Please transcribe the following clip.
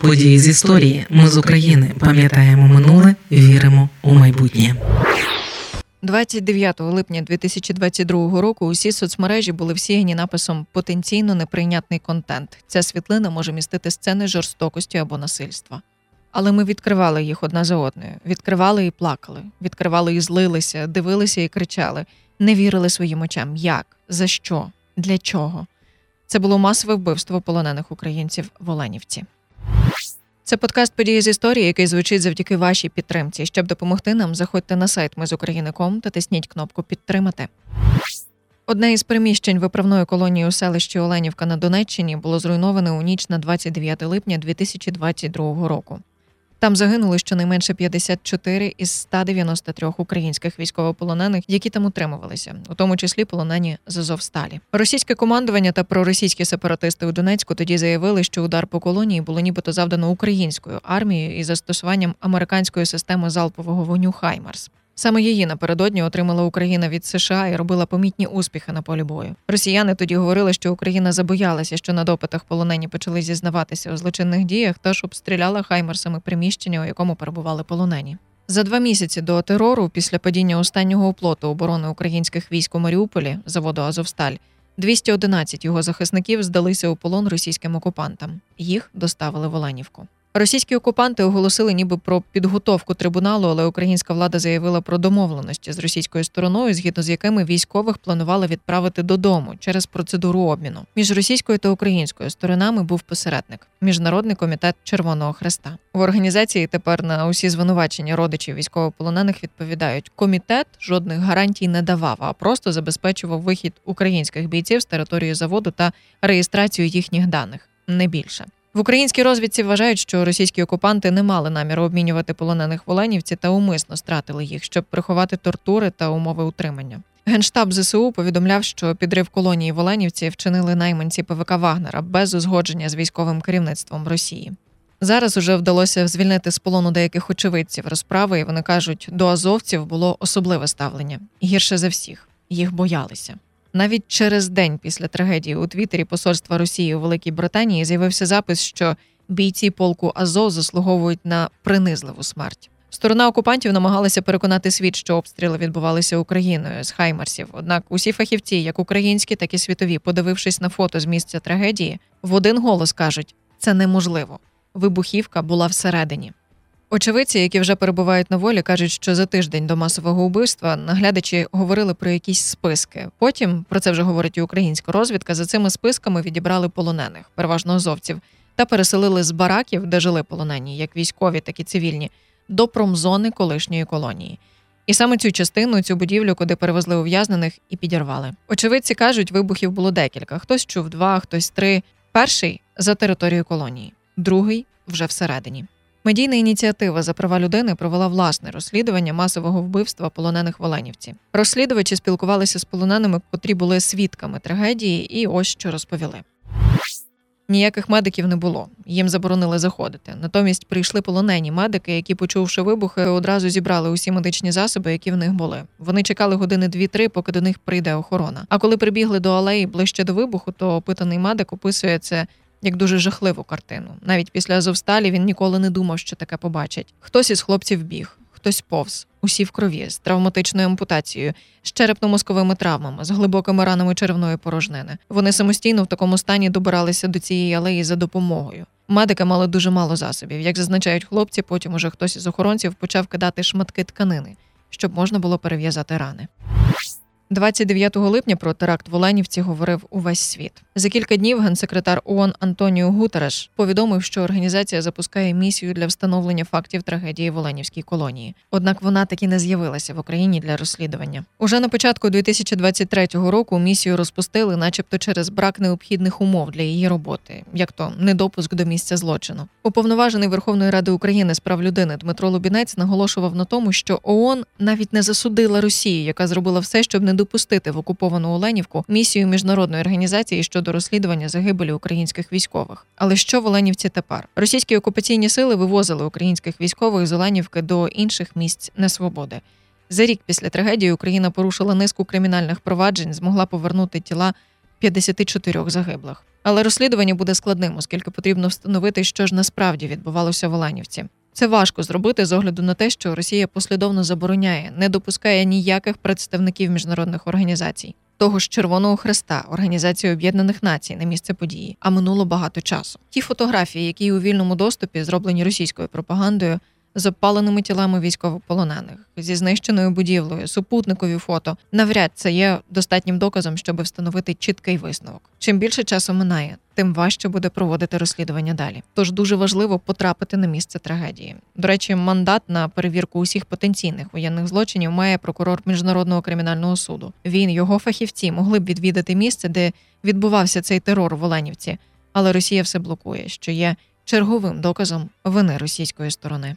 Події з історії. Ми з України пам'ятаємо минуле, віримо у майбутнє. 29 липня 2022 року усі соцмережі були всіяні написом потенційно неприйнятний контент. Ця світлина може містити сцени жорстокості або насильства. Але ми відкривали їх одна за одною, відкривали і плакали, відкривали і злилися, дивилися і кричали, не вірили своїм очам. Як, за що, для чого? Це було масове вбивство полонених українців в Оленівці. Це подкаст події з історії, який звучить завдяки вашій підтримці. Щоб допомогти нам, заходьте на сайт Ми з України.ком та тисніть кнопку Підтримати. Одне із приміщень виправної колонії у селищі Оленівка на Донеччині було зруйноване у ніч на 29 липня 2022 року. Там загинули щонайменше 54 із 193 українських військовополонених, які там утримувалися, у тому числі полонені з Азовсталі. Російське командування та проросійські сепаратисти у Донецьку тоді заявили, що удар по колонії було нібито завдано українською армією із застосуванням американської системи залпового вогню Хаймарс. Саме її напередодні отримала Україна від США і робила помітні успіхи на полі бою. Росіяни тоді говорили, що Україна забоялася, що на допитах полонені почали зізнаватися у злочинних діях, тож обстріляла хаймерсами приміщення, у якому перебували полонені. За два місяці до терору, після падіння останнього оплоту оборони українських військ у Маріуполі, заводу Азовсталь, 211 його захисників здалися у полон російським окупантам. Їх доставили в Оленівку. Російські окупанти оголосили ніби про підготовку трибуналу, але українська влада заявила про домовленості з російською стороною, згідно з якими військових планували відправити додому через процедуру обміну. Між російською та українською сторонами був посередник міжнародний комітет Червоного Хреста. В організації тепер на усі звинувачення родичів військовополонених відповідають: комітет жодних гарантій не давав, а просто забезпечував вихід українських бійців з території заводу та реєстрацію їхніх даних не більше. В українській розвідці вважають, що російські окупанти не мали наміру обмінювати полонених в Оленівці та умисно стратили їх, щоб приховати тортури та умови утримання. Генштаб ЗСУ повідомляв, що підрив колонії в Оленівці вчинили найманці ПВК Вагнера без узгодження з військовим керівництвом Росії. Зараз уже вдалося звільнити з полону деяких очевидців розправи, і вони кажуть, до азовців було особливе ставлення гірше за всіх їх боялися. Навіть через день після трагедії у Твіттері посольства Росії у Великій Британії з'явився запис, що бійці полку Азов заслуговують на принизливу смерть. Сторона окупантів намагалася переконати світ, що обстріли відбувалися Україною з Хаймарсів. Однак усі фахівці, як українські, так і світові, подивившись на фото з місця трагедії, в один голос кажуть: це неможливо. Вибухівка була всередині. Очевидці, які вже перебувають на волі, кажуть, що за тиждень до масового вбивства наглядачі говорили про якісь списки. Потім про це вже говорить і українська розвідка. За цими списками відібрали полонених, переважно азовців, та переселили з бараків, де жили полонені, як військові, так і цивільні, до промзони колишньої колонії. І саме цю частину, цю будівлю, куди перевезли ув'язнених, і підірвали. Очевидці кажуть, вибухів було декілька: хтось чув два, хтось три. Перший за територією колонії, другий вже всередині. Медійна ініціатива за права людини провела власне розслідування масового вбивства полонених в Оленівці. Розслідувачі спілкувалися з полоненими, котрі були свідками трагедії, і ось що розповіли. Ніяких медиків не було, їм заборонили заходити. Натомість прийшли полонені медики, які, почувши вибухи, одразу зібрали усі медичні засоби, які в них були. Вони чекали години дві-три, поки до них прийде охорона. А коли прибігли до алеї ближче до вибуху, то опитаний медик описує це як дуже жахливу картину. Навіть після Азовсталі він ніколи не думав, що таке побачить. Хтось із хлопців біг, хтось повз, усі в крові, з травматичною ампутацією, з черепно-мозковими травмами, з глибокими ранами червної порожнини. Вони самостійно в такому стані добиралися до цієї алеї за допомогою. Медики мали дуже мало засобів. Як зазначають хлопці, потім уже хтось із охоронців почав кидати шматки тканини, щоб можна було перев'язати рани. 29 липня про теракт в Оленівці говорив увесь світ. За кілька днів генсекретар ООН Антоніо Гутереш повідомив, що організація запускає місію для встановлення фактів трагедії в Оленівській колонії. Однак вона таки не з'явилася в Україні для розслідування. Уже на початку 2023 року місію розпустили, начебто, через брак необхідних умов для її роботи, як то недопуск до місця злочину. Уповноважений Верховної Ради України з прав людини Дмитро Лубінець наголошував на тому, що ООН навіть не засудила Росію, яка зробила все, щоб не допустити в окуповану Оленівку місію міжнародної організації щодо розслідування загибелі українських військових. Але що в Оленівці тепер? Російські окупаційні сили вивозили українських військових з Оленівки до інших місць несвободи. За рік після трагедії Україна порушила низку кримінальних проваджень, змогла повернути тіла 54 загиблих. Але розслідування буде складним, оскільки потрібно встановити, що ж насправді відбувалося в Оленівці. Це важко зробити з огляду на те, що Росія послідовно забороняє, не допускає ніяких представників міжнародних організацій. Того ж Червоного Хреста, Організації Об'єднаних Націй на місце події, а минуло багато часу. Ті фотографії, які у вільному доступі зроблені російською пропагандою, з обпаленими тілами військовополонених, зі знищеною будівлею, супутникові фото, навряд це є достатнім доказом, щоб встановити чіткий висновок. Чим більше часу минає, тим важче буде проводити розслідування далі. Тож дуже важливо потрапити на місце трагедії. До речі, мандат на перевірку усіх потенційних воєнних злочинів має прокурор міжнародного кримінального суду. Він його фахівці могли б відвідати місце, де відбувався цей терор в Оленівці, але Росія все блокує, що є черговим доказом вини російської сторони.